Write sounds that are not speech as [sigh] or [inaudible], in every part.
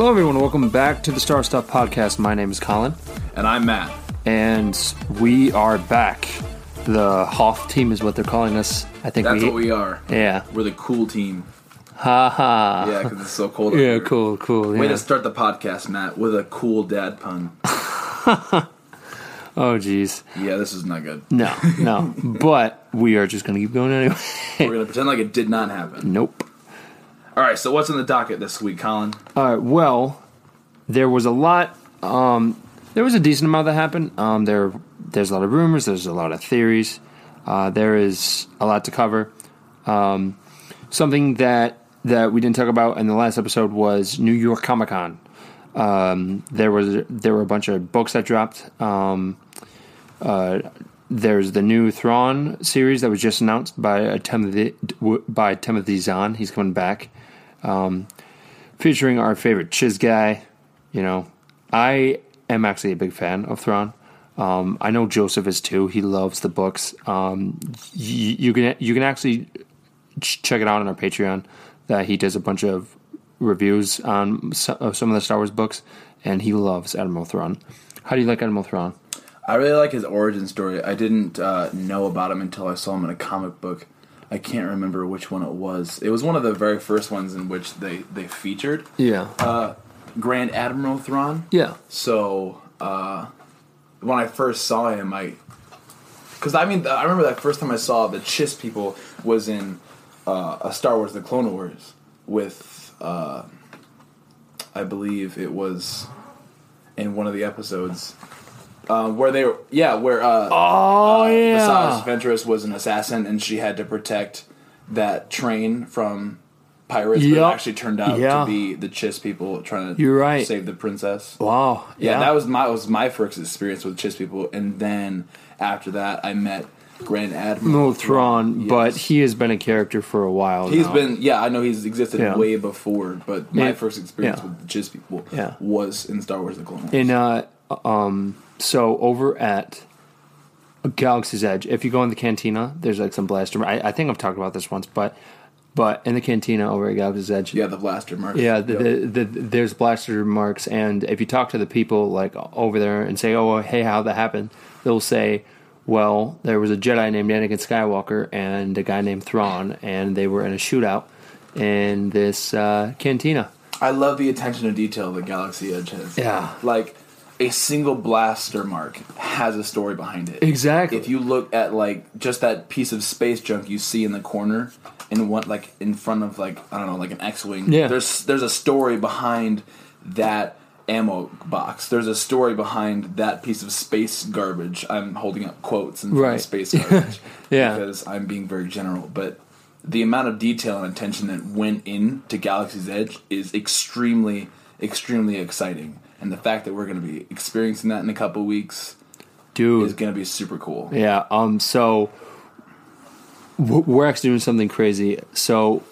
Hello, everyone. Welcome back to the Star Stuff Podcast. My name is Colin, And I'm Matt. and we are back. The Hoth team is what they're calling us. I think That's we. what we are. yeah. We're the cool team. Ha ha. Yeah, because it's so cold. Yeah. here. Cool. Cool. Way Yeah. to start the podcast, Matt, with a cool dad pun. [laughs] Oh, geez. Yeah, this is not good. No. No. [laughs] but we are just gonna keep going anyway. We're gonna pretend like it did not happen. nope. All right, so what's on the docket this week, Colin? All right. Well, there was a lot. Um, there was a decent amount that happened. Um, there, there's a lot of rumors. There's a lot of theories. Uh, there is a lot to cover. Um, something that that we didn't talk about in the last episode was New York Comic Con. Um, there was there were a bunch of books that dropped. Um, uh, there's the new Thrawn series that was just announced by uh, Timothy by Timothy Zahn. He's coming back um, featuring our favorite Chiss guy. You know, I am actually a big fan of Thrawn. Um, I know Joseph is too. He loves the books. Um, you, you can you can actually ch- check it out on our Patreon. That he does a bunch of reviews on so, of some of the Star Wars books, and he loves Admiral Thrawn. How do you like Admiral Thrawn? I really like his origin story. I didn't uh, know about him until I saw him in a comic book. I can't remember which one it was. It was one of the very first ones in which they, they featured Yeah, uh, Grand Admiral Thrawn. yeah, So uh, when I first saw him, I because I mean I remember that first time I saw the Chiss people was in uh, a Star Wars: The Clone Wars with uh, I believe it was in one of the episodes. Uh, where they were, yeah, where uh, Oh yeah. Asajj Ventress was an assassin and she had to protect that train from pirates, but it actually turned out Yeah. to be the Chiss people trying to You're right. save the princess. Wow. Yeah, that was my was my first experience with Chiss people, and then after that, I met Grand Admiral no Thrawn, Yes. but he has been a character for a while. He's now. been yeah, I know he's existed Yeah. way before, but my Yeah. first experience Yeah. with Chiss people Yeah. was in Star Wars: The Clone Wars. in uh um so over at Galaxy's Edge, if you go in the cantina, there's like some blaster. I, I think I've talked about this once, but but in the cantina over at Galaxy's Edge, yeah, the blaster marks. yeah, the, Yep. the, the, there's blaster marks, and if you talk to the people like over there and say, "Oh, hey, how that happened?" They'll say, "Well, there was a Jedi named Anakin Skywalker and a guy named Thrawn, and they were in a shootout in this uh, cantina." I love the attention to detail that Galaxy Edge has. Yeah. like a single blaster mark has a story behind it. Exactly. If you look at like just that piece of space junk you see in the corner, in one like in front of like I don't know like an X-wing. Yeah. There's there's a story behind that ammo box. There's a story behind that piece of space garbage. I'm holding up quotes and Right. space garbage. [laughs] Yeah. Because I'm being very general, but the amount of detail and attention that went into Galaxy's Edge is extremely, extremely exciting. And the fact that we're going to be experiencing that in a couple weeks Dude, is going to be super cool. Yeah. Um. So we're actually doing something crazy. So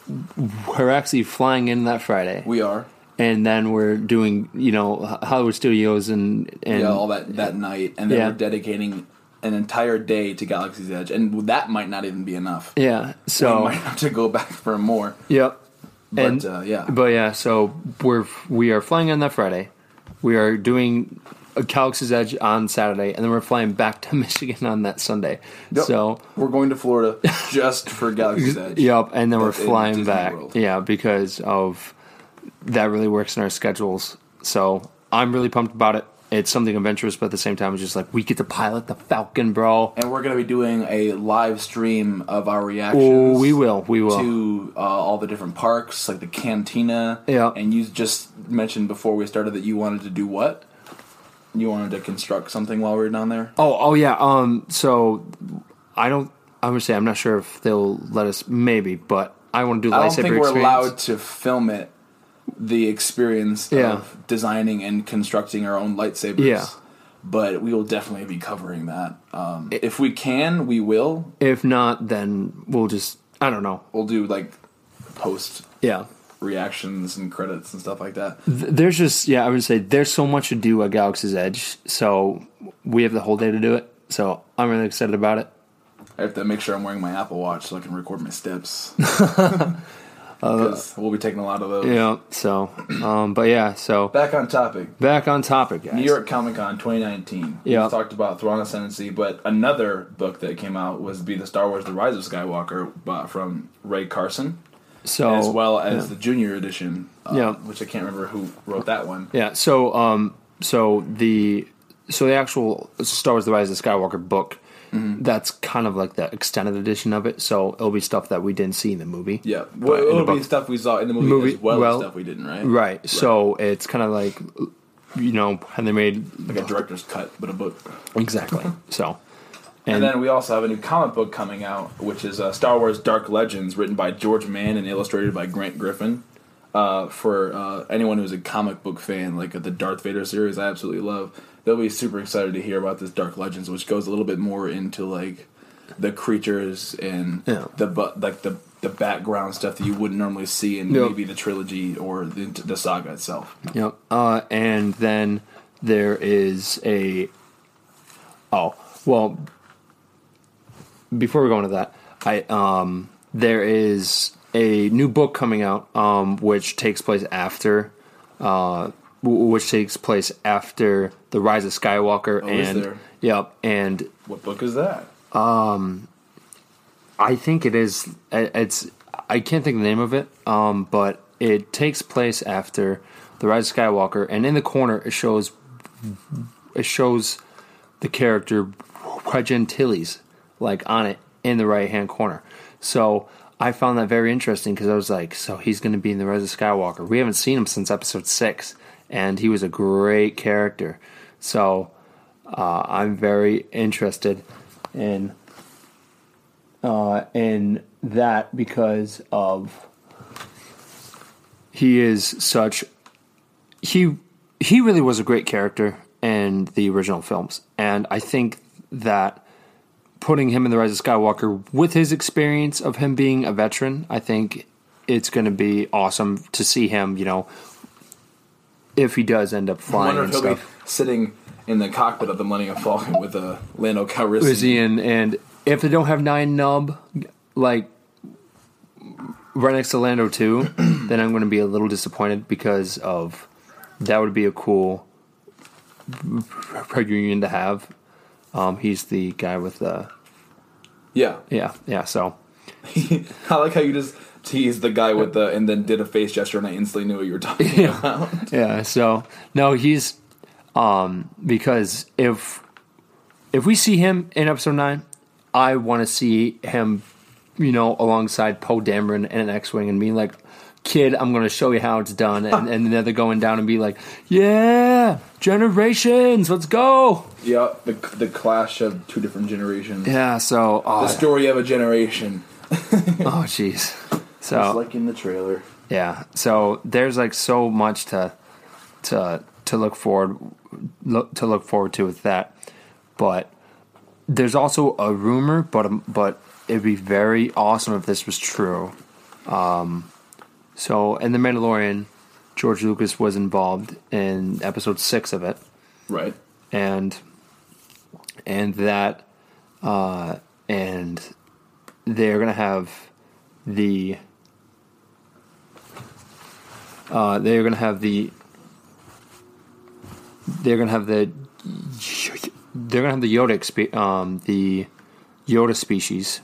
we're actually flying in that Friday, We are. and then we're doing you know Hollywood Studios and and yeah, all that that night, and then Yeah. we're dedicating an entire day to Galaxy's Edge, and that might not even be enough. yeah. we So might have to go back for more. yep. But And- uh, yeah, But yeah, so we're we are flying on that Friday. We are doing a Galaxy's Edge on Saturday, and then we're flying back to [laughs] Michigan on that Sunday. Yep. So we're going to Florida just for Galaxy's [laughs] Edge. Yep, and then we're flying back. World. Yeah, because of that really works in our schedules. So I'm really pumped about it. It's something adventurous, but at the same time, it's just like we get to pilot the Falcon, bro. And we're going to be doing a live stream of our reactions. Oh, we will, we will. to uh, all the different parks, like the cantina. Yeah. And you just mentioned before we started that you wanted to do what? You wanted to construct something while we were down there. Oh, oh yeah. Um, so I don't. I'm gonna say I'm not sure if they'll let us. Maybe, but I want to do lightsaber I don't think we're experience. allowed to film it. The experience Yeah. of designing and constructing our own lightsabers. Yeah. But we will definitely be covering that. Um, if we can, we will. If not, then we'll just. I don't know. We'll do like post Yeah. reactions and credits and stuff like that. There's just yeah. I would say there's so much to do at Galaxy's Edge. So we have the whole day to do it. So I'm really excited about it. I have to make sure I'm wearing my Apple Watch so I can record my steps. [laughs] because we'll be taking a lot of those. Yeah. So, um, but yeah. So Back on topic. back on topic, guys. New York Comic Con 2019. Yeah. We talked about Thrawn Ascendancy, but another book that came out was be the Star Wars: The Rise of Skywalker uh, from Rae Carson, So as well as yeah. the Junior Edition. Uh, Yeah. which I can't remember who wrote that one. Yeah. So, um, so the so the actual Star Wars: The Rise of Skywalker book, Mm-hmm. that's kind of like the extended edition of it. So it'll be stuff that we didn't see in the movie. Yeah, well, it'll be stuff we saw in the movie, Movie- as well, well, as stuff we didn't, right? Right. So it's kind of like, you know, and they made Like a director's cut, but a book. exactly. [laughs] So, And, and, then we also have a new comic book coming out, which is uh, Star Wars Dark Legends, written by George Mann and illustrated by Grant Griffin. Uh, for uh, anyone who's a comic book fan, like the Darth Vader series, I absolutely love. They'll be super excited to hear about this Dark Legends, which goes a little bit more into like the creatures and Yeah. the but like the the background stuff that you wouldn't normally see in Yep. maybe the trilogy or the, the saga itself. Yep. Uh, and then there is a. Oh well. Before we go into that, I um there is a new book coming out um which takes place after uh which takes place after the rise of Skywalker Oh, is and there? yep and What book is that? Um, I think it is. It's. I can't think of the name of it. Um, but it takes place after the Rise of Skywalker, and in the corner it shows. It shows the character Wedge like on it in the right hand corner. So I found that very interesting because I was like, so he's going to be in the Rise of Skywalker. We haven't seen him since Episode Six, and he was a great character. So uh, I'm very interested in uh, in that because of he is such he he really was a great character in the original films, and I think that putting him in the Rise of Skywalker with his experience of him being a veteran, I think it's going to be awesome to see him. You know, if he does end up I flying wonder and if he'll stuff. be sitting in the cockpit of the Millennium Falcon with a Lando Calrissian. And if they don't have Nien Nunb like right next to Lando too, [clears throat] then I'm going to be a little disappointed because of that would be a cool reunion to have. Um, he's the guy with the Yeah, yeah yeah. So [laughs] I like how you just teased the guy with the and then did a face gesture, and I instantly knew what you were talking about. [laughs] yeah so no he's um because if if we see him in episode 9 i want to see him you know alongside poe dameron and an x-wing and being like kid i'm going to show you how it's done and, [laughs] and then they're going down and be like yeah generations let's go yeah, the the clash of two different generations. yeah so oh The story of a generation, [laughs] oh jeez just so like in the trailer. Yeah. So there's like so much to to to look forward look, to look forward to with that, but there's also a rumor, but um, but it'd be very awesome if this was true. Um, so in the Mandalorian, George Lucas was involved in episode six of it, Right. and and that uh, and they're gonna have the uh, they're gonna have the they're gonna have the they're gonna have the Yoda expe- um, the Yoda species.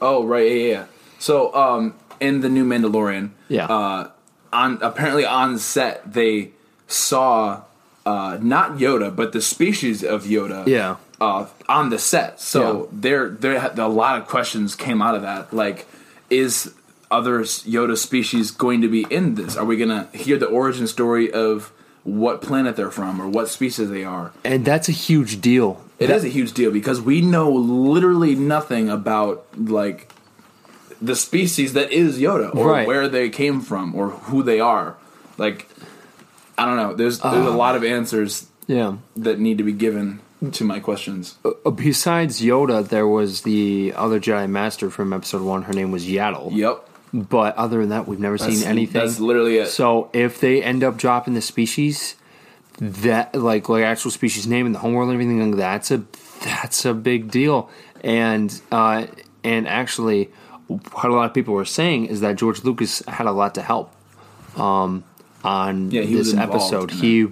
Oh right, yeah, yeah. yeah. So um, in the new Mandalorian, Yeah. uh, on apparently on set they saw uh, not Yoda but the species of Yoda. Yeah. Uh, on the set, so Yeah. there, there, a lot of questions came out of that. Like, is other Yoda species going to be in this? Are we gonna hear the origin story of what planet they're from or what species they are? And that's a huge deal. It is a huge deal because we know literally nothing about like the species that is Yoda or Right. where they came from or who they are. Like I don't know. There's there's a lot of answers Yeah. that need to be given to my questions. Uh, Besides Yoda, there was the other Jedi Master from Episode One. Her name was Yaddle. Yep. But other than that, we've never That's, seen anything. That's literally it. So if they end up dropping the species, that like like actual species name and the homeworld and everything, like, that's a that's a big deal. And uh, and actually, what a lot of people were saying is that George Lucas had a lot to help um, on Yeah, this episode. He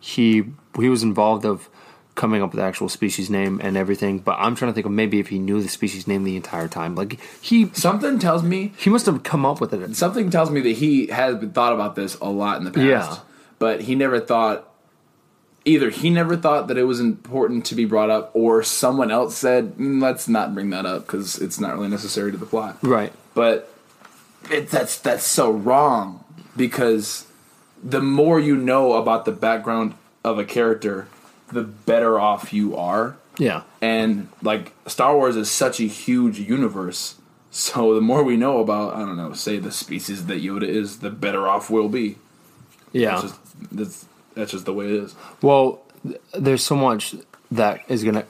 he he was involved of coming up with the actual species name and everything. But I'm trying to think of maybe if he knew the species name the entire time. Like he Something tells me he must have come up with it. something tells me that he has been thought about this a lot in the past. Yeah. But he never thought either he never thought that it was important to be brought up or someone else said, "Mm, "Let's not bring that up because it's not really necessary to the plot." Right. But it, that's that's so wrong because the more you know about the background of a character, the better off you are. Yeah. And like Star Wars is such a huge universe, so the more we know about, I don't know, say the species that Yoda is, the better off we'll be. Yeah. That's just that's, that's just the way it is. Well, there's so much that is gonna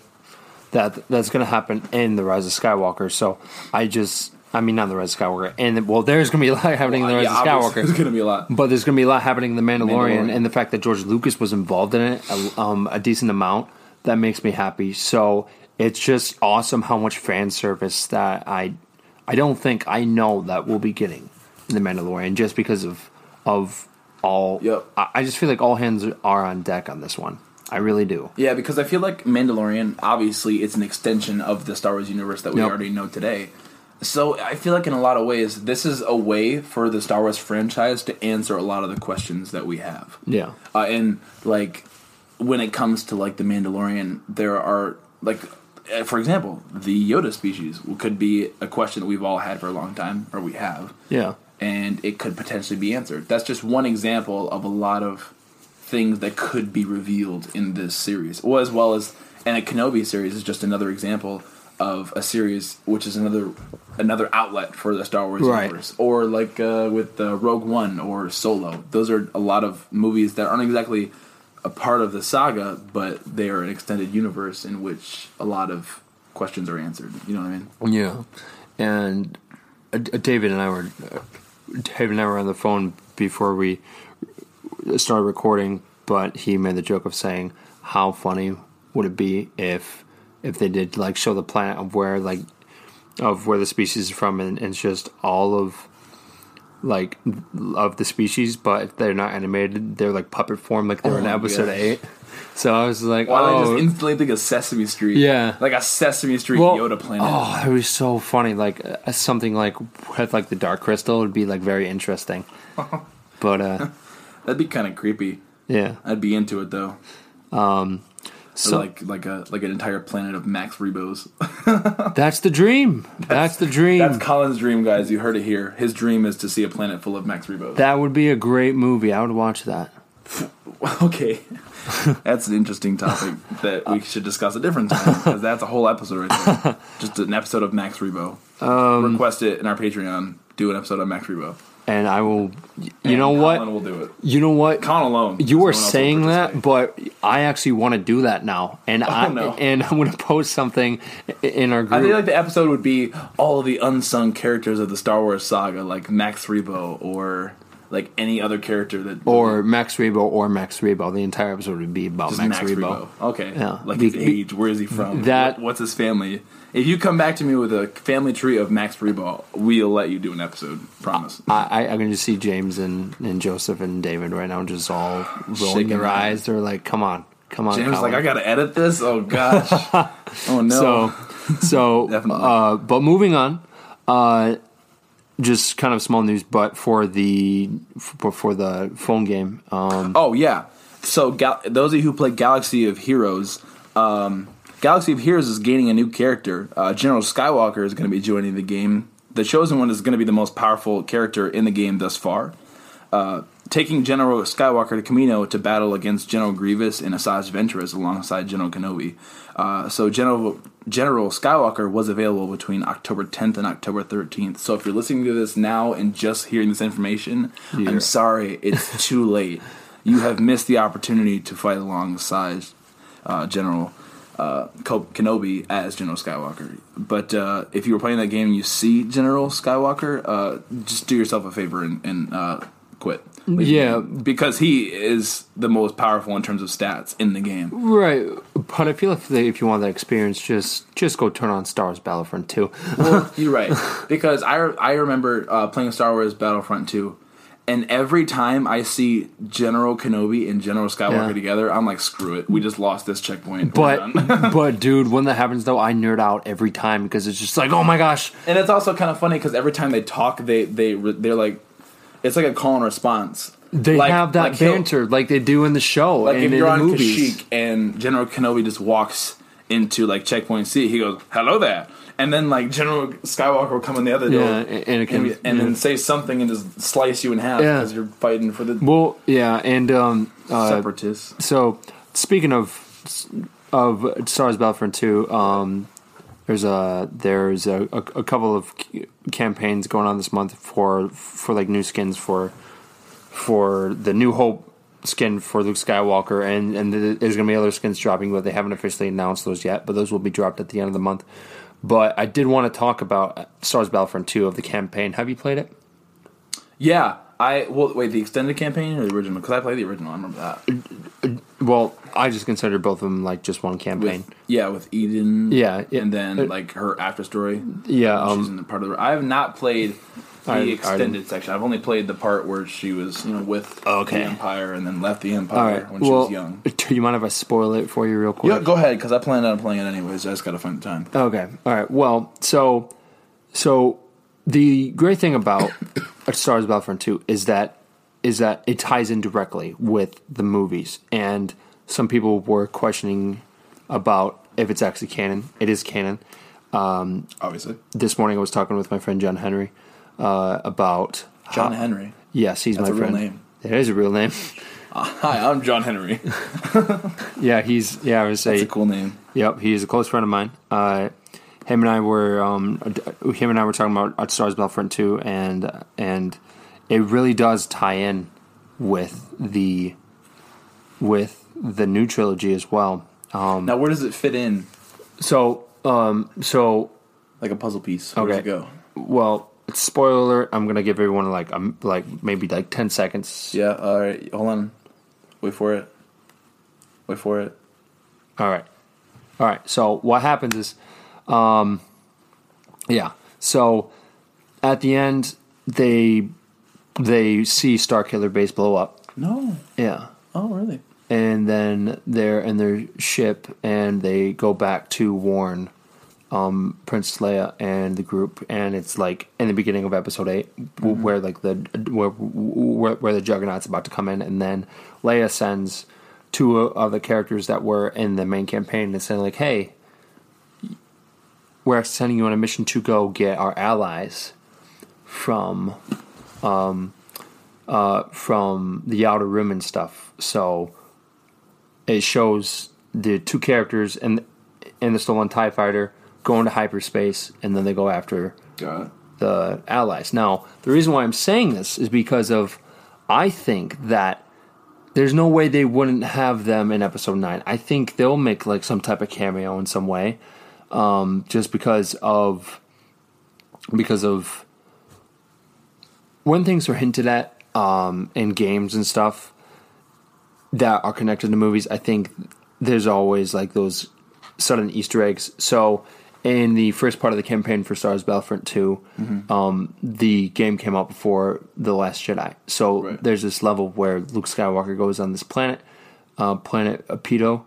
that that's gonna happen in the Rise of Skywalker. So I just, I mean, not the Rise of Skywalker, and well, there's gonna be a lot happening in the Rise Yeah, of obviously, There's gonna be a lot. But there's going to be a lot happening in The Mandalorian, Mandalorian. and the fact that George Lucas was involved in it, a, um, a decent amount, that makes me happy. So it's just awesome how much fan service that I, I don't think I know that we'll be getting in The Mandalorian just because of of all. Yep. I, I just feel like all hands are on deck on this one. I really do. Yeah, because I feel like Mandalorian, obviously, it's an extension of the Star Wars universe that we Yep. already know today. So I feel like in a lot of ways, this is a way for the Star Wars franchise to answer a lot of the questions that we have. Yeah. Uh, and like when it comes to like the Mandalorian, there are like, uh, for example, the Yoda species could be a question that we've all had for a long time, or we have, Yeah. and it could potentially be answered. That's just one example of a lot of things that could be revealed in this series, well, as well as and a Kenobi series is just another example of a series which is another another outlet for the Star Wars Right. universe, or like uh, with uh, Rogue One or Solo. Those are a lot of movies that aren't exactly a part of the saga, but they are an extended universe in which a lot of questions are answered. You know what I mean? Yeah, and uh, David and I were uh, David and I were on the phone before we started recording, but he made the joke of saying, "How funny would it be if if they did like show the planet of where like of where the species is from, and, and it's just all of." Like of the species, but they're not animated, they're like puppet form, like they were in Oh, episode gosh. eight. So I was like, Why do I "Oh, just instantly think of Sesame Street? Yeah. like a Sesame Street Well, Yoda planet. Oh, that was so funny. Like uh, something like with like the Dark Crystal would be like very interesting. [laughs] but uh, That'd be kind of creepy. yeah, I'd be into it though. So like like a like an entire planet of Max Rebos. [laughs] that's the dream. That's, the dream. That's Colin's dream, guys. You heard it here. His dream is to see a planet full of Max Rebos. that would be a great movie. I would watch that. [laughs] okay, [laughs] that's an interesting topic that we should discuss a different time because that's a whole episode right there. Just an episode of Max Rebo. Um, Request it in our Patreon. Do an episode of Max Rebo. And I will. You And know Colin what? will do it. You know what? Colin alone. You No were one else will saying that, but I actually want to do that now, and oh, I Oh, no. and I'm going to post something in our group. I think like the episode would be all the unsung characters of the Star Wars saga, like Max Rebo or like any other character that or Max Rebo or Max Rebo. The entire episode would be about Max, Max, Rebo. Rebo. Okay, Yeah. like Be- his age, where is he from? that- What- what's his family? If you come back to me with a family tree of Max Rebo, we'll let you do an episode. Promise. I, I, I can just see James and, and Joseph and David right now just all rolling their eyes. They're like, "Come on, come on." James Colin." like, I gotta edit this. Oh gosh. [laughs] oh no. So, so, [laughs] Definitely. uh, but moving on, uh, just kind of small news, but for the for, for the phone game, um, Oh yeah. So Gal- those of you who play Galaxy of Heroes, um, Galaxy of Heroes is gaining a new character. Uh, General Skywalker is going to be joining the game. The chosen one is going to be the most powerful character in the game thus far. Uh, taking General Skywalker to Kamino to battle against General Grievous and Asajj Ventress alongside General Kenobi. Uh, so General General Skywalker was available between October 10th and October 13th. So if you're listening to this now and just hearing this information, Yeah. I'm sorry, it's too late. You have missed the opportunity to fight alongside uh, General uh, Kenobi as General Skywalker. But uh, if you were playing that game and you see General Skywalker, uh, just do yourself a favor and, and uh, quit. The Yeah. because he is the most powerful in terms of stats in the game. right? But I feel like if you want that experience, just just go turn on Star Wars Battlefront 2. Well, [laughs] you're right because I I remember uh, playing Star Wars Battlefront 2, and every time I see General Kenobi and General Skywalker Yeah. together, I'm like, screw it, we just lost this checkpoint. But [laughs] [laughs] but dude, when that happens though, I nerd out every time because it's just like, oh my gosh, and it's also kind of funny because every time they talk, they they they're like, it's like a call and response. they Like- have that like banter like they do in the show Like and if in you're the on movies. Kashyyyk and General Kenobi just walks into like checkpoint C, he goes, "Hello there," and then like General Skywalker will come in the other door Yeah, and- and can- and, and yeah. then say something and just slice you in half Yeah. because you're fighting for the Well, yeah, and um, uh, separatists. so speaking of of Star Wars Battlefront 2, um, there's a there's a, a, a couple of c- campaigns going on this month for for like new skins for for the New Hope skin for Luke Skywalker, and and there's gonna be other skins dropping, but they haven't officially announced those yet. But those will be dropped at the end of the month. But I did want to talk about Star Wars Battlefront 2 of the campaign. Have you played it? Yeah, I well wait the extended campaign or the original? Because I played the original. I remember that. Well, I just consider both of them like just one campaign. With, yeah, with Iden. Yeah, yeah. and then Uh, like her after story. Yeah, she's um, in the part of the. I have not played the I- I extended didn't- section. I've only played the part where she was you know with Okay. the Empire and then left the Empire right. when she was young. [laughs] do you mind if I spoil it for you real quick? Yeah, go ahead because I planned on playing it anyways. I just got to find the time. Okay. All right. Well, so so the great thing about Star Wars Battlefront 2 is that is that it ties in directly with the movies and some people were questioning about if it's actually canon. It is canon. Obviously, This morning I was talking with my friend John Henry uh, about John how- Henry. Yes, he's That's my a real friend. name. It is a real name. [laughs] Hi, I'm John Henry. [laughs] yeah, he's yeah. I would say That's a cool name. Yep, he's a close friend of mine. Uh, him and I were um, him and I were talking about uh, Stars Battlefront 2, and and it really does tie in with the with the new trilogy as well. Um, Now, where does it fit in? so um, so Like a puzzle piece. Where does Okay. it go? well, spoiler alert. I'm gonna give everyone like um, like maybe like ten seconds. Yeah. All right. Hold on. Wait for it. Wait for it. All right. All right. So what happens is, um, yeah. So at the end, they they see Starkiller base blow up. No. Yeah. Oh, really? And then they're in their ship, and they go back to warn um, Princess Leia and the group. And it's like in the beginning of Episode 8 w where like the where, where where the Juggernaut's about to come in, and then Leia sends two of the characters that were in the main campaign and saying like, "Hey, we're sending you on a mission to go get our allies from um uh from the outer rim and stuff." So it shows the two characters and and the stolen Tie Fighter going to hyperspace, and then they go after the allies. Now, the reason why I'm saying this is because of I think that there's no way they wouldn't have them in episode nine. I think they'll make like some type of cameo in some way, um, just because of because of when things are hinted at um, in games and stuff that are connected to movies. I think there's always like those sudden Easter eggs. So in the first part of the campaign for Star Wars Battlefront 2, um, the game came out before The Last Jedi. So Right. there's this level where Luke Skywalker goes on this planet, uh, planet Apito,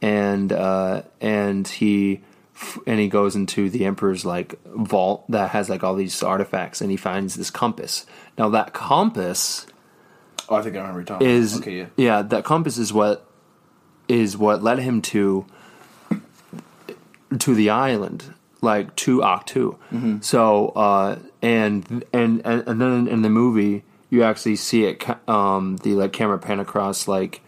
and uh, and he and he goes into the Emperor's like vault that has like all these artifacts, and he finds this compass. Now that compass Oh, I think I remember you talking. is okay. Yeah. yeah that compass is what is what led him to to the island like to Ahch-To. Mm-hmm. So uh and, and and and then in the movie you actually see it um the like camera pan across like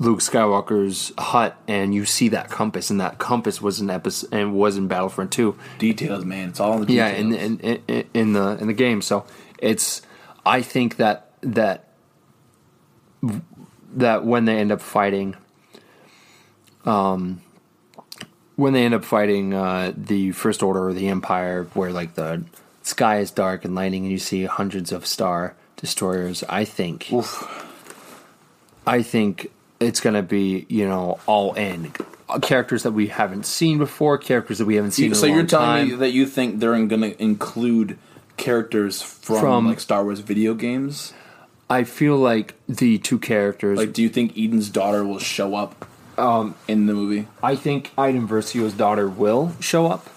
Luke Skywalker's hut and you see that compass and that compass was an episode and was in Battlefront 2 Details, man. It's all in the yeah details. in, in in in the in the game so it's i think that that that when they end up fighting um when they end up fighting uh the first order or the empire where like the sky is dark and lightning and you see hundreds of star destroyers i think i think it's gonna be you know all in Uh, characters that we haven't seen before, characters that we haven't seen. You- so you're telling time. me that you think they're going to include characters from, From- like Star Wars video games? I feel like the two characters. Like, do you think Iden's daughter will show up um, in the movie? I think Iden Versio's daughter will show up.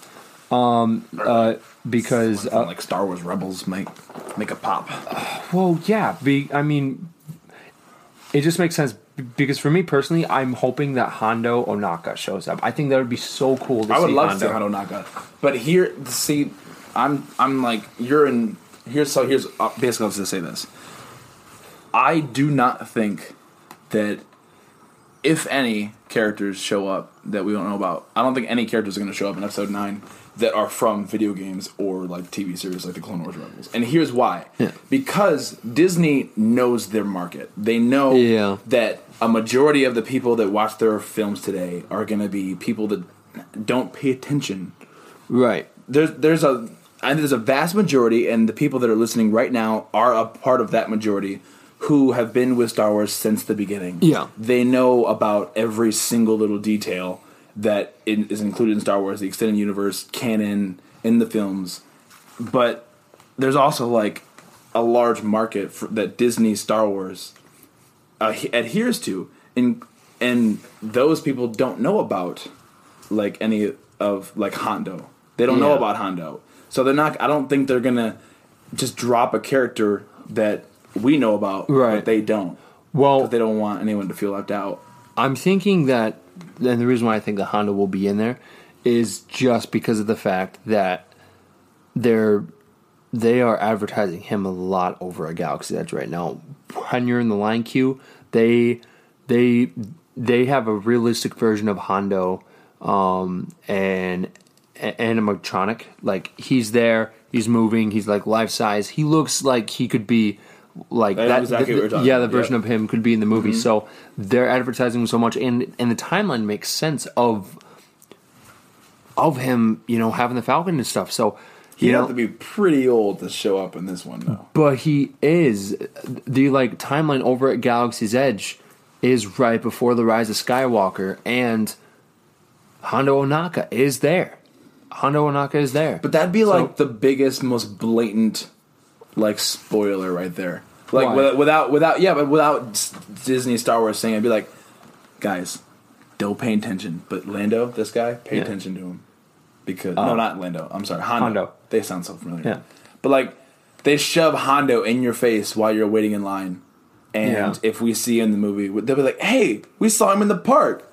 Um, uh, because uh, like Star Wars Rebels might make a pop. Well, yeah. Be, I mean, it just makes sense because for me personally, I'm hoping that Hondo Ohnaka shows up. I think that would be so cool to I would see love Hondo. to see Hondo Ohnaka, but here, see, I'm I'm like you're in here's so here's uh, basically I was to say this. I do not think that if any characters show up that we don't know about, I don't think any characters are going to show up in episode nine that are from video games or like TV series like the Clone Wars Rebels. And here's why: Yeah. because Disney knows their market. They know Yeah. that a majority of the people that watch their films today are going to be people that don't pay attention. Right. There's there's a and there's a vast majority, and the people that are listening right now are a part of that majority who have been with Star Wars since the beginning. Yeah. they know about every single little detail that is included in Star Wars, the extended universe, canon, in the films. But there's also like a large market for, that Disney Star Wars uh, adheres to, and and those people don't know about like any of like Hondo. They don't know about Hondo, so they're not. I don't think they're gonna just drop a character that we know about, Right. But they don't. Well, they don't want anyone to feel left out. I'm thinking that, and the reason why I think the Hondo will be in there is just because of the fact that they're they are advertising him a lot over a Galaxy Edge right now. When you're in the line queue, they they they have a realistic version of Hondo um, and animatronic. Like he's there, he's moving, he's like life size. He looks like he could be like I that. exactly the- yeah, the version yep. of him could be in the movie. So they're advertising so much, and and the timeline makes sense of of him, you know, having the Falcon and stuff. So He'd have to be pretty old to show up in this one, though. but he is the like timeline over at Galaxy's Edge is right before the rise of Skywalker, and Hondo Ohnaka is there. Hondo Ohnaka is there. But that'd be So- like the biggest, most blatant, like spoiler right there. Like Why? without, without, yeah, but without Disney Star Wars saying, I'd be like, guys, don't pay attention. But Lando, this guy, pay Yeah. attention to him because no, uh, not Lando. I'm sorry, Hondo. Hondo. They sound so familiar. Yeah. But like, they shove Hondo in your face while you're waiting in line, and Yeah. if we see in the movie, they'll be like, "Hey, we saw him in the park."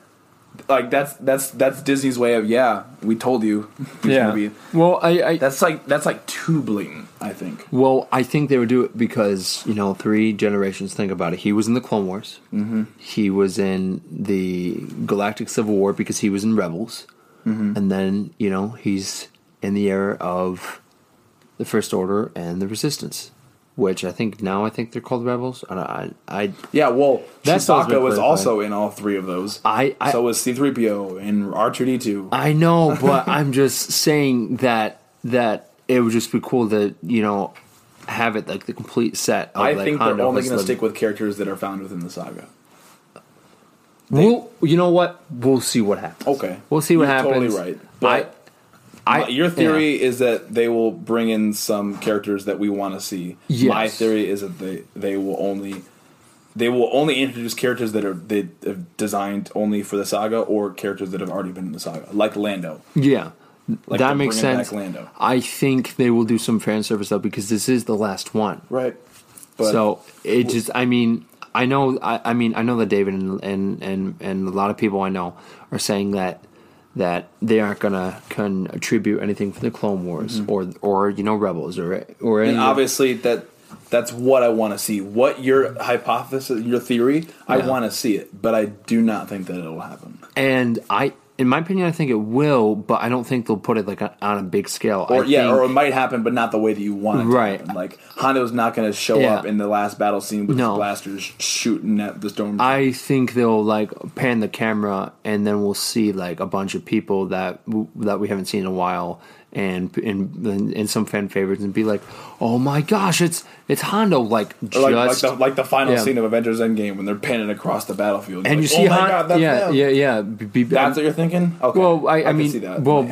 Like that's that's that's Disney's way of yeah, we told you. [laughs] Yeah. gonna well, I, I that's like that's like too blatant. I think. Well, I think they would do it because you know three generations. Think about it. He was in the Clone Wars. Mm-hmm. He was in the Galactic Civil War because he was in Rebels, Mm-hmm. and then you know he's in the era of the First Order and the Resistance, which I think now I think they're called Rebels. I, I, I Yeah, well, that Chewbacca was also in all three of those. I- I- so was C three PO and R two D two. I know, [laughs] but I'm just saying that that it would just be cool to you know have it like the complete set. Of, I like, think Hondo they're only going to stick with characters that are found within the saga. We'll, you know what? We'll see what happens. Okay, we'll see what You're happens. Totally right. But I, your theory is that they will bring in some characters that we want to see. Yes. My theory is that they they will only they will only introduce characters that are they have designed only for the saga or characters that have already been in the saga, like Lando. yeah, Like that makes sense. Lando. I think they will do some fan service though because this is the last one. Right. But so it just, I mean, I know, I, I mean, I know that David and, and and and a lot of people I know are saying that that they aren't gonna contribute anything for the Clone Wars or or you know Rebels or or Mm-hmm. and obviously that that's what I want to see. What your hypothesis, your theory, I want to see it, but I do not think that it will happen. and I. In my opinion, I think it will, but I don't think they'll put it like on on a big scale. Or I yeah, think- or it might happen, but not the way that you want it to Right. happen. Like Hondo's not going to show Yeah. up in the last battle scene with No. his blasters shooting at the storm. I think they'll like pan the camera, and then we'll see like a bunch of people that w- that we haven't seen in a while, and and and some fan favorites and be like, "Oh my gosh, it's it's Hondo!" Like Or like, like just the like the final Yeah. scene of Avengers Endgame when they're panning across the battlefield. and Like, you see oh my Hon- God, that's yeah, them. yeah, yeah, be- That's what you're thinking. Okay. well, I, I, can mean, see that well,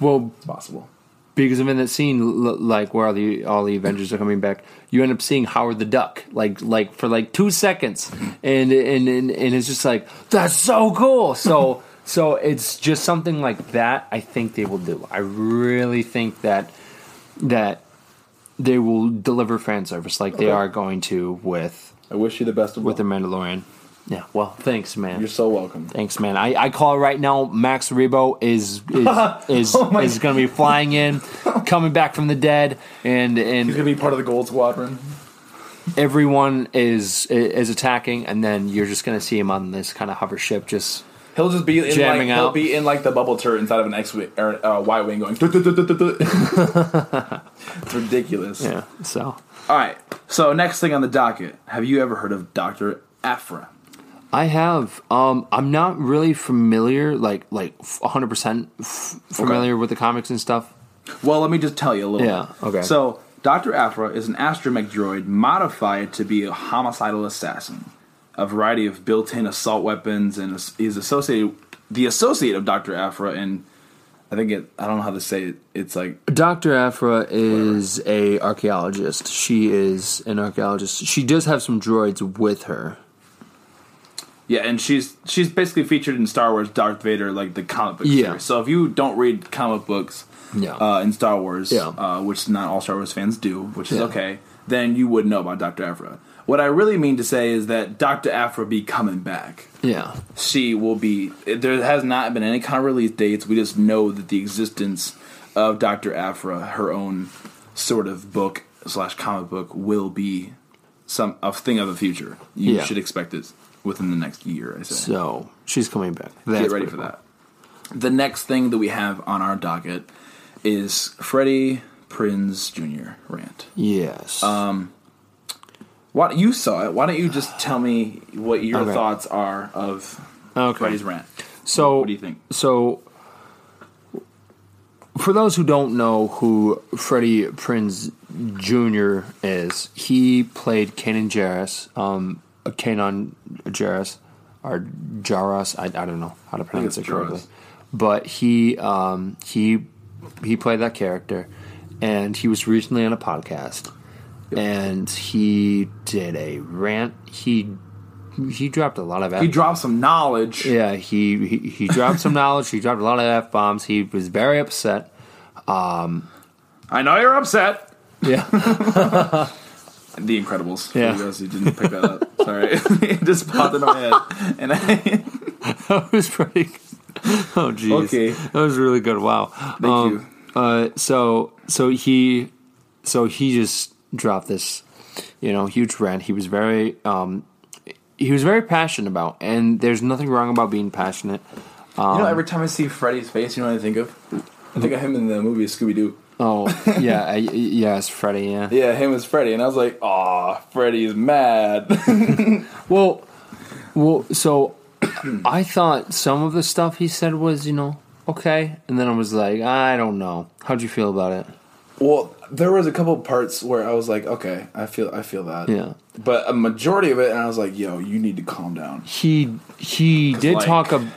well, it's possible. because of in that scene, like where all the all the Avengers are coming back, you end up seeing Howard the Duck, like like for like two seconds, and and and, and it's just like that's so cool. So so it's just something like that. I think they will do. I really think that that they will deliver fan service like they are going to with I wish you the best of with luck. the Mandalorian. Yeah. Well, thanks, man. You're so welcome. Thanks, man. I, I call right now. Max Rebo is is [laughs] is, Oh is going to be flying in, [laughs] coming back from the dead, and and He's and gonna be part of the Gold Squadron. everyone is is attacking, and then you're just going to see him on this kind of hover ship, just He'll just be in like Jamming he'll be in like the bubble turret inside of an X wing or uh, Y wing going. [laughs] It's ridiculous. yeah. So All right. So next thing on the docket. Have you ever heard of Doctor Aphra? I have. Um, I'm not really familiar, like like 100 percent familiar with the comics and stuff. Well, let me just tell you a little. Yeah, bit. okay. So Doctor Aphra is an astromech droid modified to be a homicidal assassin. A variety of built-in assault weapons, and is- is associated the associate of Doctor Aphra, and I think it. I don't know how to say it. It's like Dr. Aphra is a archaeologist. She is an archaeologist. She does have some droids with her. Yeah, and she's she's basically featured in Star Wars Darth Vader, like the comic book Yeah. series. So if you don't read comic books Yeah. uh, in Star Wars, Yeah. uh, which not all Star Wars fans do, which is Yeah. okay, then you would know about Doctor Aphra. What I really mean to say is that Doctor Aphra be coming back. Yeah. She will be. There has not been any kind of release dates. We just know that the existence of Doctor Aphra, her own sort of book slash comic book, will be some a thing of the future. You Yeah. should expect it within the next year. I say. So she's coming back. Get ready for cool. that. The next thing that we have on our docket is Freddie Prinze Jr. rant. Yes. Um, Why you saw it? Why don't you just tell me what your Okay. thoughts are of Okay. Freddie's rant? so What do you think? So, for those who don't know who Freddie Prinze Jr. is, he played Kanan Jarrus, um, Kanan Jarrus, or Jarrus. I, I don't know how to pronounce it correctly, Jarrus. but he um, he he played that character, and he was recently on a podcast, and he did a rant. He he dropped a lot of He dropped some knowledge. yeah, he, he he dropped some knowledge. He dropped a lot of f bombs. He was very upset. Um, I know you're upset. Yeah, [laughs] The Incredibles. Yeah. you guys who didn't pick that up. Sorry, [laughs] it just popped in my head, and I, [laughs] that was pretty. Oh, jeez. Okay. that was really good. Wow. Thank you. Uh, so so he so he just dropped this, you know, huge rant. He was very um, he was very passionate about, and there's nothing wrong about being passionate. Um, you know, every time I see Freddie's face, you know what I think of? I think of him in the movie Scooby Doo. Oh [laughs] yeah, I, yes, Freddie. Yeah. Yeah, him as Freddy, and I was like, "Aw, Freddy's mad." [laughs] Well, well, so I thought some of the stuff he said was, you know, okay, and then I was like, I don't know. How'd you feel about it? well, there was a couple parts where I was like, "Okay, I feel, I feel that." Yeah. But a majority of it, and I was like, "Yo, you need to calm down." He he did like, talk ab-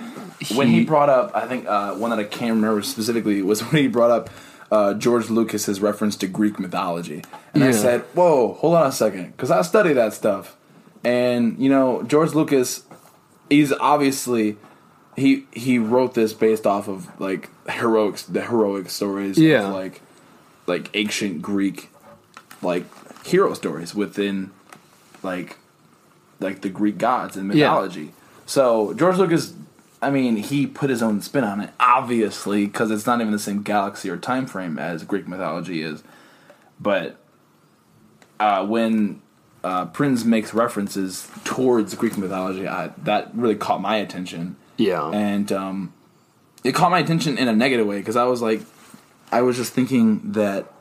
when he brought up, I think uh, one that I can't remember specifically was [laughs] when he brought up uh, George Lucas's reference to Greek mythology, and I said, "Whoa, hold on a second, because I study that stuff." And you know, George Lucas, he's obviously he he wrote this based off of like heroics, the heroic stories, Yeah. of like like ancient Greek like hero stories within like like the Greek gods and Yeah. mythology. So George Lucas, I mean, he put his own spin on it, obviously, because it's not even the same galaxy or time frame as Greek mythology is. But uh, when uh, Prinze makes references towards Greek mythology, I, that really caught my attention yeah, and um, it caught my attention in a negative way because I was like, I was just thinking that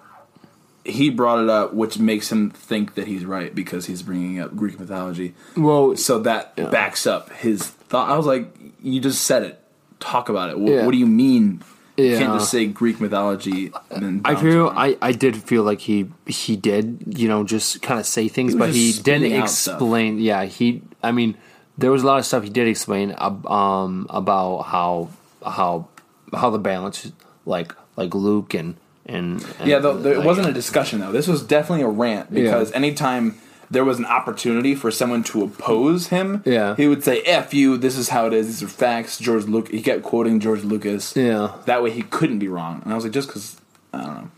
he brought it up, which makes him think that he's right because he's bringing up Greek mythology. well, So that Yeah. backs up his thought. I was like, you just said it. Talk about it. Wh- Yeah. What do you mean You can't just say Greek mythology. And I feel. I, I did feel like he he did you know just kind of say things, He but he didn't out stuff. explain. Yeah, he. I mean, there was a lot of stuff he did explain um, about how how how the balance like like Luke and and, and Yeah, though, there it like- wasn't a discussion though. This was definitely a rant because anytime there was an opportunity for someone to oppose him, Yeah. he would say "f you." This is how it is. These are facts. George Luke. He kept quoting George Lucas. Yeah. That way he couldn't be wrong. And I was like, just because I don't know,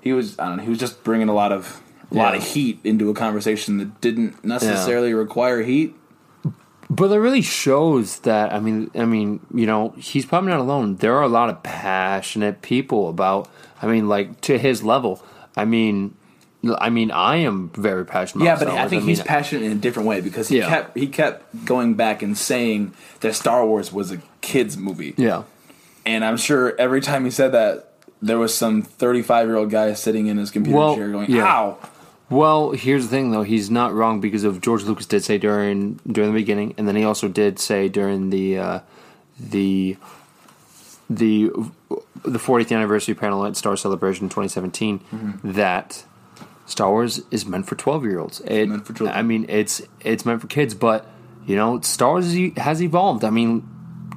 he was I don't know. He was just bringing a lot of a lot of heat into a conversation that didn't necessarily require heat. But it really shows that I mean I mean, you know, he's probably not alone. There are a lot of passionate people about I mean, like to his level. I mean I mean, I am very passionate Yeah, but I think mean, he's passionate in a different way because he Yeah. kept he kept going back and saying that Star Wars was a kids movie. Yeah. And I'm sure every time he said that, there was some 35 year old guy sitting in his computer Well, chair going, yeah. "Ow!" Well, here's the thing, though. He's not wrong because of George Lucas did say during during the beginning, and then he also did say during the uh, the the the 40th anniversary panel at Star Celebration 2017 Mm-hmm. that Star Wars is meant for 12 year olds. It, meant for children. I mean, it's it's meant for kids, but you know, Star Wars has evolved. I mean,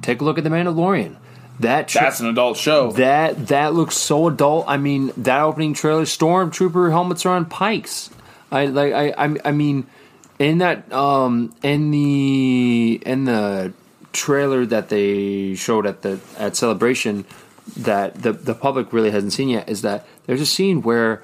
take a look at the Mandalorian. That tra- That's an adult show. that that looks so adult. I mean, that opening trailer, stormtrooper helmets are on pikes. I like. I. I, I mean, in that um in the in the trailer that they showed at the at celebration that the the public really hasn't seen yet is that there's a scene where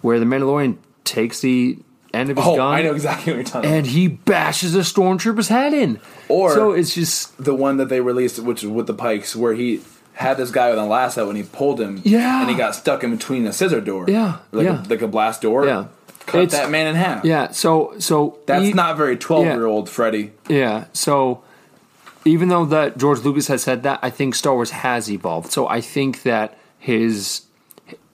where the Mandalorian takes the end of his oh, gun I know exactly what you're talking about. and he bashes a stormtrooper's head in. Or- so it's just The one that they released, which with the Pikes, where he had this guy with a lasso and he pulled him, Yeah. and he got stuck in between a scissor door, Yeah, like yeah. a, like a blast door, Yeah. cut It's- that man in half. yeah. So so That's he- not very 12 year old Freddy. Yeah. So even though that George Lucas has said that, I think Star Wars has evolved. So I think that his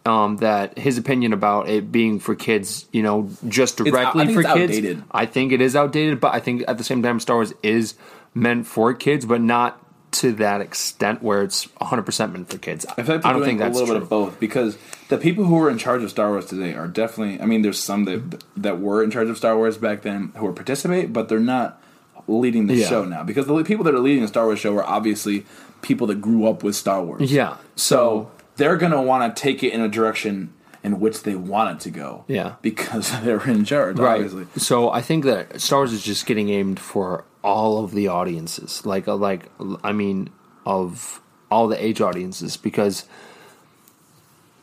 um, that his opinion about it being for kids, you know, just directly I think for it's kids, outdated. I think it is outdated. But I think at the same time, Star Wars is meant for kids, but not to that extent where it's 100 percent meant for kids. I like I don't think a that's little true. bit of both because the people who are in charge of Star Wars today are definitely. I mean, there's some that that were in charge of Star Wars back then who are participate, but they're not leading the Yeah. show now because the people that are leading the Star Wars show are obviously people that grew up with Star Wars. Yeah. So they're gonna want to take it in a direction in which they want it to go. Yeah. because [laughs] they're in charge. right. Obviously. So I think that Star Wars is just getting aimed for all of the audiences, like uh, like I mean, of all the age audiences, because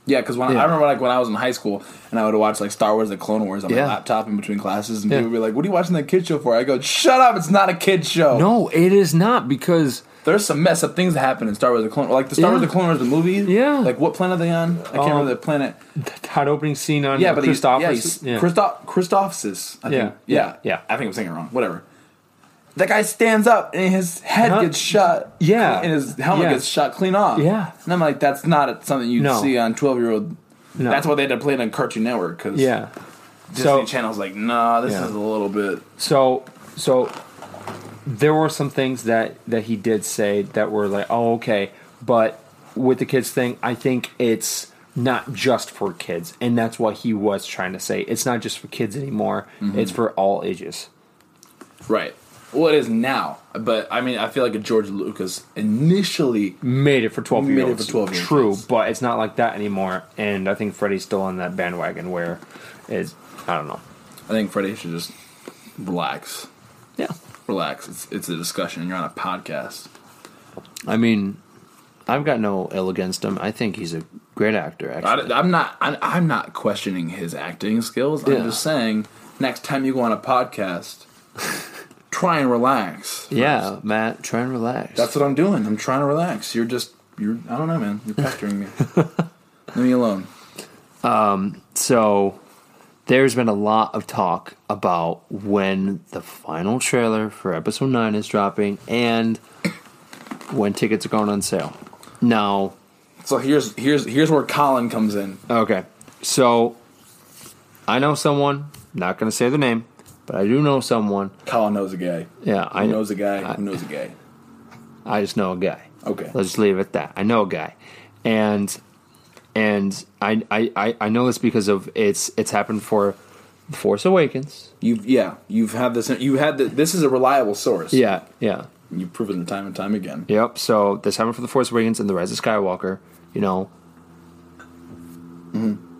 Yeah, because when Yeah. I remember like when I was in high school and I would watch like Star Wars: The Clone Wars on Yeah. my laptop in between classes, and Yeah. people would be like, "What are you watching that kid show for?" I go, "Shut up! It's not a kid show." no, it is not because There's some mess up things that happen in Star Wars: The Clone, like the Star Yeah. Wars: The Clone Wars the movie. Yeah. like what planet are they on? I can't Um, remember the planet. that opening scene on Yeah, but he's, yeah, yeah. Christoph, Christophsis. I Yeah. think. Yeah. Yeah. I think I'm saying it wrong. Whatever. That guy stands up and his head Huh? gets shot. Yeah. and his helmet Yeah. gets shot clean off. Yeah. and I'm like, that's not something you No. see on 12 year old. No. That's why they had to play it on Cartoon Network because yeah. Disney So- Channel's like, nah, this is a little bit. So so there were some things that that he did say that were like, oh okay, but with the kids thing, I think it's not just for kids, and that's what he was trying to say. It's not just for kids anymore; Mm-hmm. it's for all ages. Right. Well, it is now, but I mean, I feel like a George Lucas initially. Made it for twelve Made year it for 12 year True, but it's not like that anymore. And I think Freddie's still on that bandwagon where it's I don't know. I think Freddie should just relax. Yeah, Relax. It's it's a discussion. You're on a podcast. I mean, I've got no ill against him. I think he's a great actor. Actually, I, am not. I, I'm not questioning his acting skills. Yeah. I'm just saying, next time you go on a podcast, [laughs] try and relax. yeah, Matt, try and relax. That's what I'm doing. I'm trying to relax. You're just. You're. I don't know, man. You're pestering me. [laughs] Leave me alone. Um. So there's been a lot of talk about when the final trailer for episode 9 is dropping and when tickets are going on sale. Now, So here's here's here's where Colin comes in. okay. So I know someone, not going to say the name, but I do know someone. Colin knows a guy. Yeah, I knows a guy I, who knows a guy. I just know a guy. Okay. Let's just leave it at that. I know a guy, and and I I, I, know this because of it's it's happened for Force Awakens. You've yeah, you've had this. You had the, this is a reliable source. Yeah, yeah, you've proven it time and time again. yep. So this happened for the Force Awakens and the Rise of Skywalker. You know,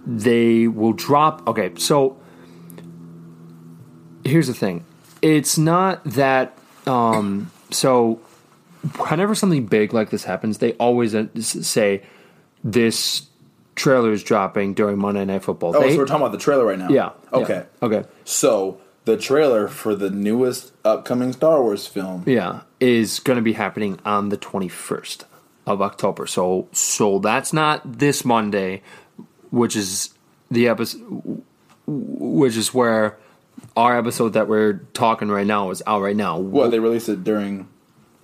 they will drop. Okay, so here's the thing. It's not that. Um, so whenever something big like this happens, they always uh, say this trailer is dropping during Monday Night Football. Oh, They- so we're talking about the trailer right now. yeah. Okay. yeah, Okay. So the trailer for the newest upcoming Star Wars film. Yeah, is going to be happening on the 21st of October. So so that's not this Monday, which is the episode which is where our episode that we're talking right now is out right now. What they released it during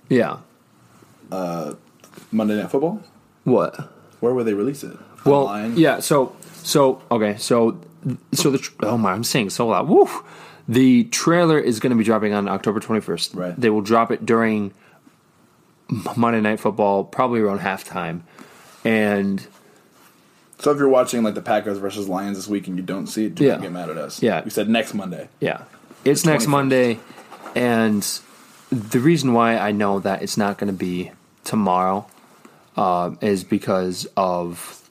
Yeah. Uh, Monday Night Football. What? Where would they release it? Well, Online? yeah. So, so okay. So, so the tr- oh my, I'm saying so loud. Woo! The trailer is going to be dropping on October 21st. Right. They will drop it during Monday Night Football, probably around halftime, and So if you're watching like the Packers versus Lions this week and you don't see it, do Yeah. not get mad at us. Yeah. We said next Monday. yeah, it's next 21st. Monday, and the reason why I know that it's not going to be tomorrow uh, is because of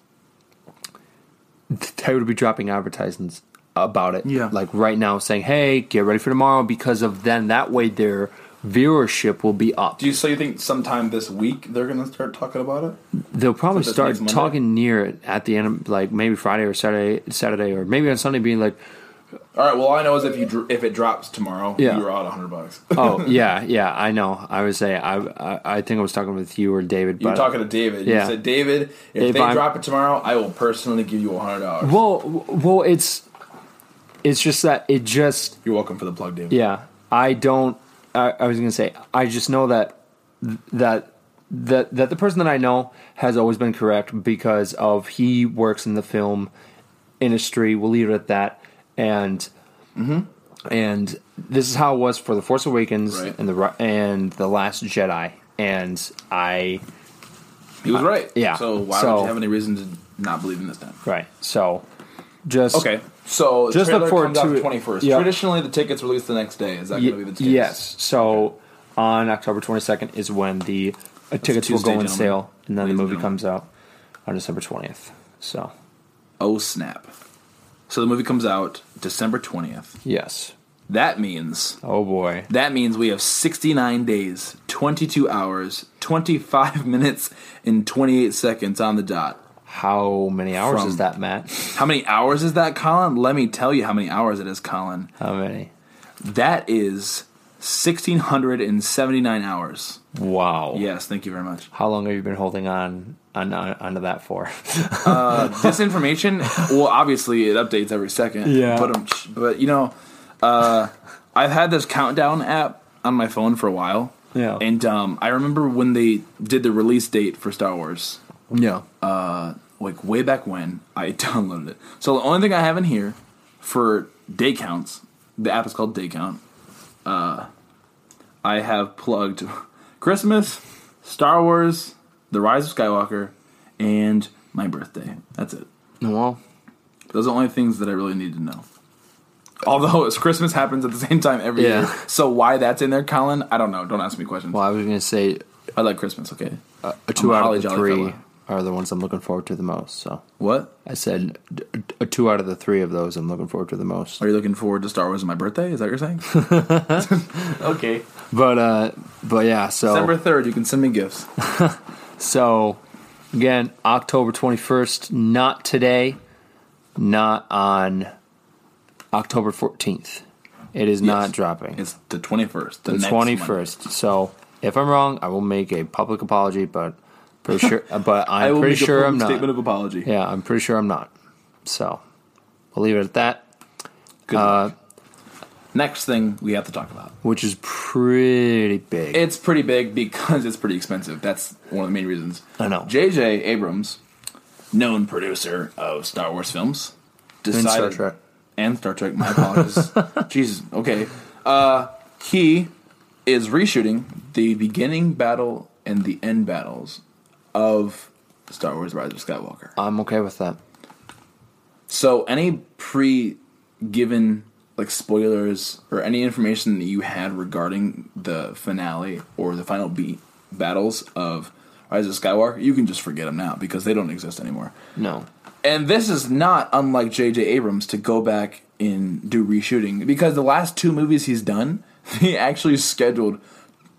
they would be dropping advertisements about it. Yeah. Like right now saying, hey, get ready for tomorrow because of then that way their viewership will be up. Do you so you think sometime this week they're gonna start talking about it? They'll probably So start talking near it at the end of like maybe Friday or Saturday Saturday or maybe on Sunday being like, All right. Well, I know is if you dr- if it drops tomorrow, Yeah. you're out hundred bucks. Oh [laughs] yeah, yeah, I know. I would say I I, I think I was talking with you or David. You're talking to David. Yeah. You said, David, if, If they I'm- drop it tomorrow, I will personally give you hundred dollars. Well, well, it's it's just that it just You're welcome for the plug, David. yeah. I don't. I, I was gonna say I just know that that that that the person that I know has always been correct because of he works in the film industry. We'll leave it at that. And and this is how it was for the Force Awakens Right. and the and the Last Jedi. And I He was right. yeah. So why So- would you have any reason to not believe in this time? right. So just Okay. So Just look forward to the twenty first. Yeah. Traditionally, the tickets released the next day. Is that going to be the case? Yes. So on October 22nd is when the uh, tickets will go on gentlemen. sale, and then Ladies the movie comes out on December 20th. So Oh snap! So the movie comes out December twentieth. yes. That means Oh boy. that means we have sixty nine days, twenty two hours, twenty five [laughs] minutes, and twenty eight seconds on the dot. How many hours From- is that, Matt? How many hours is that, Colin? Let me tell you how many hours it is, Colin. How many? That is sixteen hundred and seventy nine hours. Wow. Yes, thank you very much. How long have you been holding on, on, on onto that for? this information, [laughs] well, obviously it updates every second. Yeah. But um, but you know, uh, I've had this countdown app on my phone for a while. Yeah. And um, I remember when they did the release date for Star Wars, yeah. like way back when, I [laughs] downloaded it. So the only thing I have in here for day counts, the app is called Day Count. Uh, I have plugged Christmas, Star Wars, The Rise of Skywalker, and my birthday. That's it. well, Those are the only things that I really need to know. Although it's [laughs] Christmas happens at the same time every Yeah. year, so why that's in there, Colin? I don't know. Don't ask me questions. well, I was gonna say I like Christmas. Okay. uh, two a out holly of the jolly three. Are the ones I'm looking forward to the most. So What I said d- d- two out of the three of those I'm looking forward to the most. are you looking forward to? Star Wars on my birthday? Is that what you're saying? [laughs] okay. But uh, but yeah. So December third, you can send me gifts. [laughs] So, again, October 21st, not today, not on October 14th. It is not dropping. It's the twenty first. the 21st. So, if I'm wrong, I will make a public apology, but pretty [laughs] sure but I I'm will pretty make sure I'm not. statement of apology. yeah, I'm pretty sure I'm not. So, we'll leave it at that, Good uh, luck. Next thing we have to talk about. which is pretty big. It's pretty big because it's pretty expensive. That's one of the main reasons. I know. J.J. Abrams, known producer of Star Wars films, And decided Star Trek. and Star Trek. My apologies. [laughs] Jesus. Okay. Uh, he is reshooting the beginning battle and the end battles of Star Wars: Rise of Skywalker. I'm okay with that. So any pre given like spoilers or any information that you had regarding the finale or the final beat battles of Rise of Skywalker, you can just forget them now because they don't exist anymore. No. And this is not unlike J.J. Abrams to go back and do reshooting because the last two movies he's done, [laughs] he actually scheduled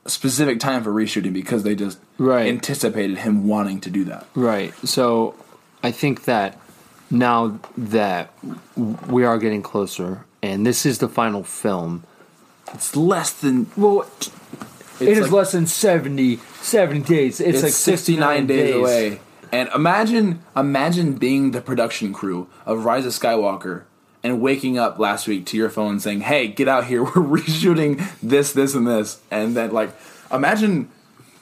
specific time for reshooting because they just Right. anticipated him wanting to do that. Right. So I think that now that we are getting closer, and this is the final film. It's less than Well, it is like- less than 70, 70 days. It's, it's, like 69 days, away. And imagine imagine being the production crew of Rise of Skywalker and waking up last week to your phone saying, "Hey, get out here. [laughs] We're reshooting this, this and this." And then like imagine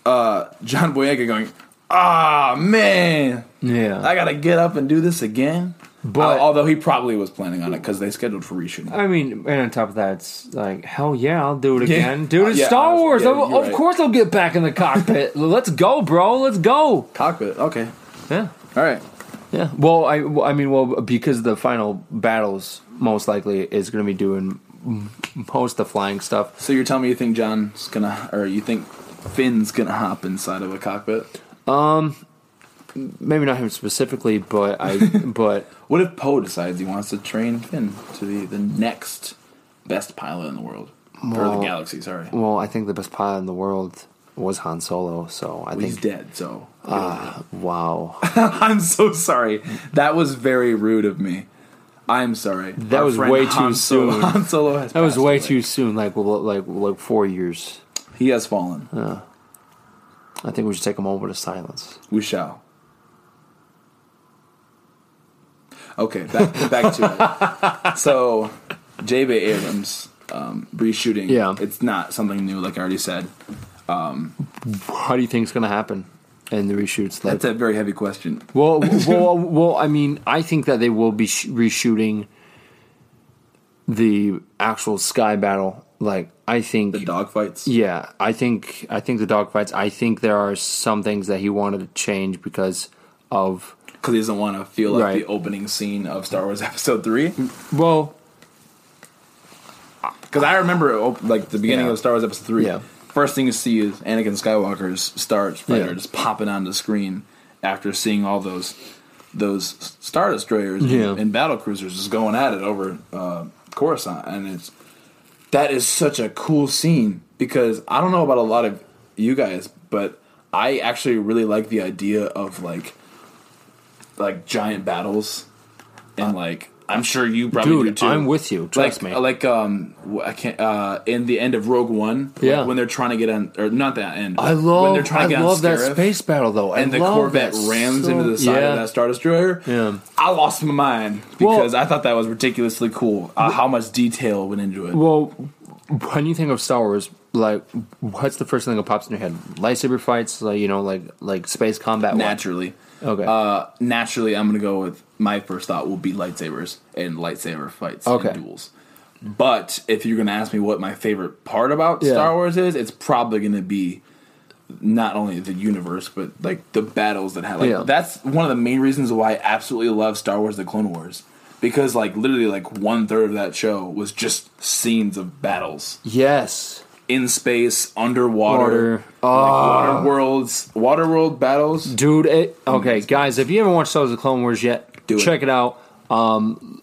uh John Boyega going, "Ah, man. Yeah. I got to get up and do this again." But- Uh, although he probably was planning on it cuz they scheduled for reshooting. I mean, and on top of that, it's like, hell yeah, I'll do it Yeah. again. Dude, it's Yeah, Star honestly, Wars. yeah, of of right. course I'll get back in the cockpit. [laughs] Let's go, bro. Let's go. Cockpit. Okay. Yeah. All right. Yeah. Well, I, well, I mean, well, because the final battles most likely is going to be doing most of the flying stuff. So you're telling me you think John's to or you think Finn's going to hop inside of a cockpit? Um, Maybe not him specifically, but I, [laughs] but What if Poe decides he wants to train Finn to be the next best pilot in the world or the galaxy? Sorry, well, I think the best pilot in the world was Han Solo. So I Well, he's dead. So Ah, wow, [laughs] I'm so sorry. That was very rude of me. I'm sorry. That Our was friend way too Han Solo, soon. [laughs] Han Solo has that was passed way away. too soon. Like, well, like, like four years. He has fallen. Uh, I think we should take a moment of silence. We shall. Okay, back back to it. [laughs] So, J.B. Abrams um, reshooting. Yeah. it's not something new, like I already said. Um, How do you think it's going to happen in the reshoots? Like, That's a very heavy question. Well, [laughs] well, well. I mean, I think that they will be sh- reshooting the actual sky battle. Like, I think, The dogfights. yeah, I think, I think the dogfights. I think there are some things that he wanted to change because of. because he doesn't want to feel like Right. the opening scene of Star Wars [laughs] Episode Three. Well, Because I remember like the beginning Yeah. of Star Wars Episode Three. Yeah. First thing you see is Anakin Skywalker's Star Fighter Yeah. just popping on the screen after seeing all those those Star Destroyers Yeah. and, and battle cruisers just going at it over uh, Coruscant, and it's that is such a cool scene because I don't know about a lot of you guys, but I actually really like the idea of like like giant battles and like I'm sure you probably do too. I'm with you. Trust like, me. Like um, I can't. Uh, in the end of Rogue One, like, Yeah. when they're trying to get on, or not that end. I when love, they're trying to get on love that space battle though. I and the Corvette rams so- into the side yeah. of that Star Destroyer. Yeah. I lost my mind Well- because I thought that was ridiculously cool. Uh, how much detail went into it. Well, when you think of Star Wars, like, what's the first thing that pops in your head? Lightsaber fights, like you know, like like space combat. naturally, Okay. uh, naturally, I'm gonna go with my first thought will be lightsabers and lightsaber fights Okay. and duels. But if you're gonna ask me what my favorite part about Yeah. Star Wars is, it's probably gonna be not only the universe but like the battles that have. Like Yeah. that's one of the main reasons why I absolutely love Star Wars: The Clone Wars because like literally like one third of that show was just scenes of battles yes. in space, underwater, Water. Ah. like water worlds, water world battles. Dude, it, okay, guys, if you haven't watched Star Wars: The Clone Wars yet, Do it. check it, out. Um,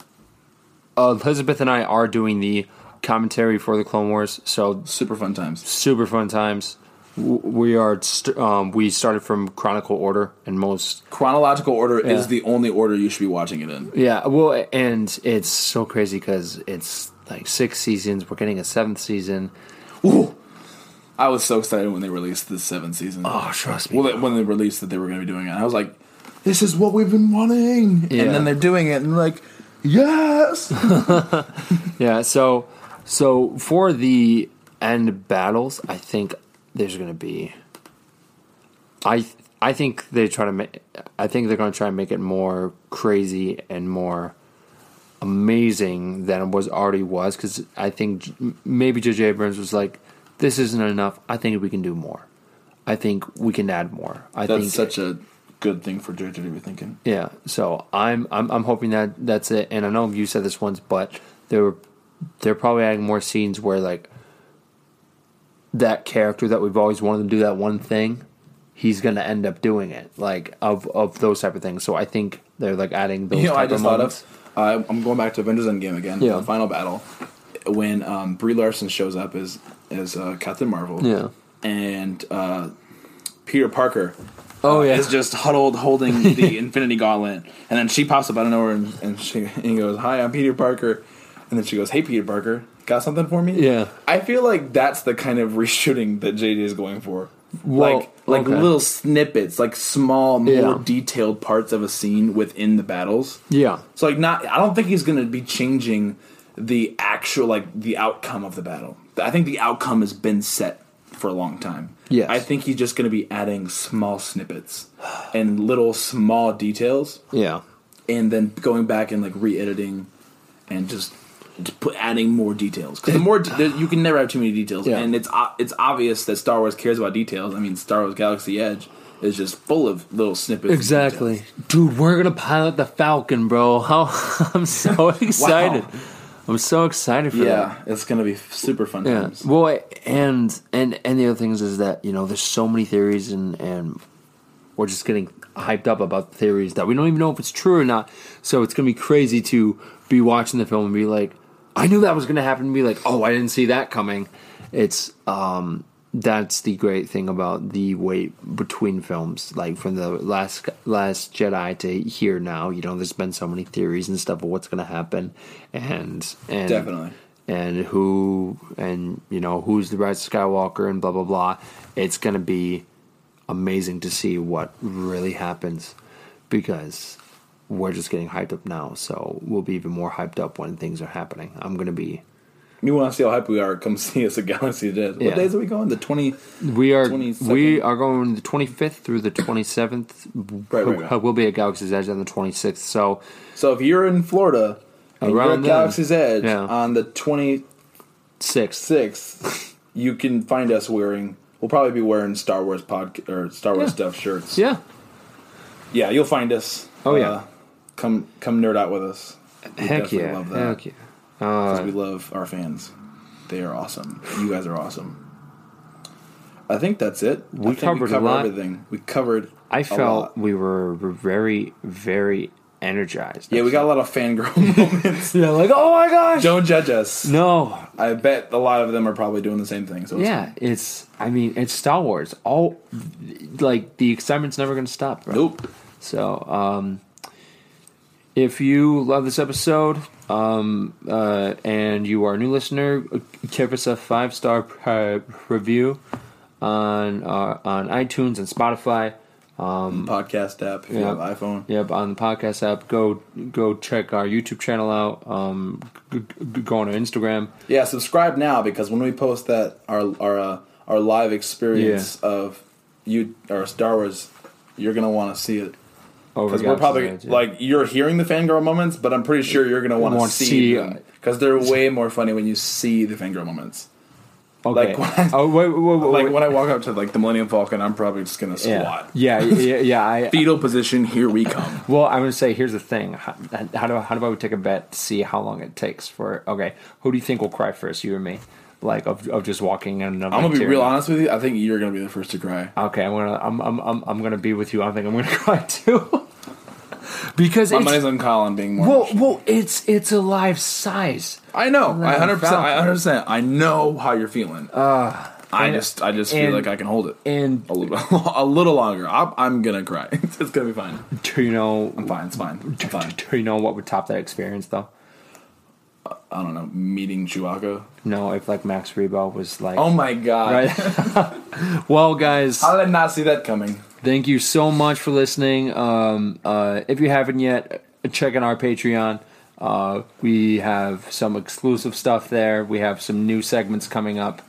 Elizabeth and I are doing the commentary for the Clone Wars, so Super fun times. super fun times. We are st- um, we started from chronicle order, and most chronological order Yeah. is the only order you should be watching it in. yeah, well, and it's so crazy because it's like six seasons. We're getting a seventh season. I was so excited when they released the seventh season. Oh, trust me. well, they- when they released that they were going to be doing it, I was like, "This is what we've been wanting." Yeah. And then they're doing it, and they're like, "Yes." [laughs] Yeah, so so for the end battles, I think there's going to be. I I think they try to make. I think they're going to try and make it more crazy and more amazing than it was already was because I think maybe J.J. Abrams was like, "This isn't enough. I think we can do more." I think we can add more. I That's think such a good thing for JJ to be thinking. Yeah, so I'm I'm I'm hoping that that's it. And I know you said this once, but they're they're probably adding more scenes where like that character that we've always wanted to do that one thing, he's gonna end up doing it. Like of of those type of things. So I think they're like adding those. You know, type I just of thought moments. of. Uh, I'm going back to Avengers Endgame again. Yeah. The final battle when um, Brie Larson shows up as as uh, Captain Marvel. Yeah. and uh, Peter Parker. Oh, yeah. is just huddled holding the [laughs] Infinity Gauntlet, and then she pops up out of nowhere and, and she and he goes, "Hi, I'm Peter Parker," and then she goes, "Hey, Peter Parker, got something for me?" Yeah. I feel like that's the kind of [laughs] reshooting that JJ is going for. Well, like like okay. little snippets, like small, more Yeah. detailed parts of a scene within the battles. Yeah. So like not I don't think he's going to be changing the actual like the outcome of the battle. I think the outcome has been set for a long time. Yes. I think he's just going to be adding small snippets and little small details Yeah. and then going back and like re-editing and just, just put adding more details because the more there, you can never have too many details Yeah. and it's o- it's obvious that Star Wars cares about details. I mean, Star Wars Galaxy Edge is just full of little snippets. Exactly, dude. We're gonna pilot the Falcon, bro. How [laughs] I'm so [laughs] excited. I'm so excited for that. Yeah, it's going to be super fun Yeah. times. Well, and and and the other things is that you know there's so many theories and and we're just getting hyped up about theories that we don't even know if it's true or not. So it's gonna be crazy to be watching the film and be like, I knew that was gonna happen. And be like, oh, I didn't see that coming. It's um that's the great thing about the wait between films, like from the last last Jedi to here now. You know, there's been so many theories and stuff of what's gonna happen, and and Definitely. and who and you know who's the rise of Skywalker and blah blah blah. It's gonna be amazing to see what really happens because we're just getting hyped up now. So we'll be even more hyped up when things are happening. I'm gonna be. You want to see how hype we are? Come [laughs] see us at Galaxy. Yeah. What days are we going? The twenty. We are 22nd. we are going the 25th through the 27th. Right, right, right. We'll be at Galaxy's Edge on the 26th. So So if you're in Florida and you're Around at then. Galaxy's Edge Yeah. on the twenty sixth. sixth, you can find us wearing. We'll probably be wearing Star Wars pod or Star Wars Yeah. stuff shirts. Yeah. Yeah, you'll find us. Oh, yeah. Uh, come come nerd out with us. We Heck yeah. love that. Heck yeah. 'Cause Uh, we love our fans. They are awesome. You guys are awesome. I think that's it. We I covered a lot. everything. We covered. I felt we were very, very energized. Yeah, we got a lot of fangirl [laughs] moments. Yeah, like oh my gosh. Don't judge us. No. I bet a lot of them are probably doing the same thing. So it's Yeah, it's. I mean, it's Star Wars. All like the excitement's never going to stop. Bro. Nope. So, um, if you love this episode um, uh, and you are a new listener, give us a five star uh, review on uh, on iTunes and Spotify. Um, Podcast app if you Yeah. have iPhone. Yep, on the podcast app. Go go check our YouTube channel out. Um, g- g- go on our Instagram. Yeah, subscribe now because when we post that our our uh, our live experience of you or Star Wars, you're gonna want to see it because we're probably yeah. like you're hearing the fangirl moments, but I'm pretty sure you're gonna want to see them uh, because they're way more funny when you see the fangirl moments. okay. like when I- oh wait, wait, wait, [laughs] Like when I walk up to like the Millennium Falcon, I'm probably just gonna squat. yeah, yeah, yeah. I, [laughs] Fetal position, here we come. [laughs] Well, I'm going to say here's the thing. How, how do how do I take a bet to see how long it takes for? Okay, who do you think will cry first, you or me? Like of, of just walking in. I'm gonna be real honest with you. I think you're gonna be the first to cry. Okay, I'm gonna I'm I'm I'm, I'm gonna be with you. I think I'm gonna cry too. Because My it's, money's on Colin being more. well, emotional. well, it's it's a life size. I know. I hundred percent. I Falcon. understand. I know how you're feeling. Ah. I and- just, I just and- feel like I can hold it And a little, [laughs] a little longer. I'm, I'm gonna cry. [laughs] it's gonna be fine. do you know I'm fine. It's fine. I'm fine. do you know what would top that experience though? I don't know. Meeting Chewbacca. No, if like Max Rebo was like, Oh my god! right. [laughs] well, guys, I did not see that coming? Thank you so much for listening. Um, uh, if you haven't yet, check out our Patreon. Uh, we have some exclusive stuff there. We have some new segments coming up.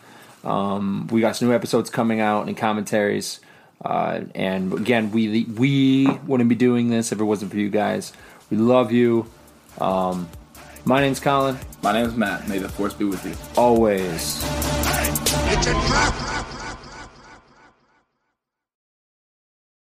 Um, we got some new episodes coming out and commentaries. Uh, and again, we we wouldn't be doing this if it wasn't for you guys. We love you. Um, my name's Colin. My name is Matt. May the force be with you. Always. It's a trap!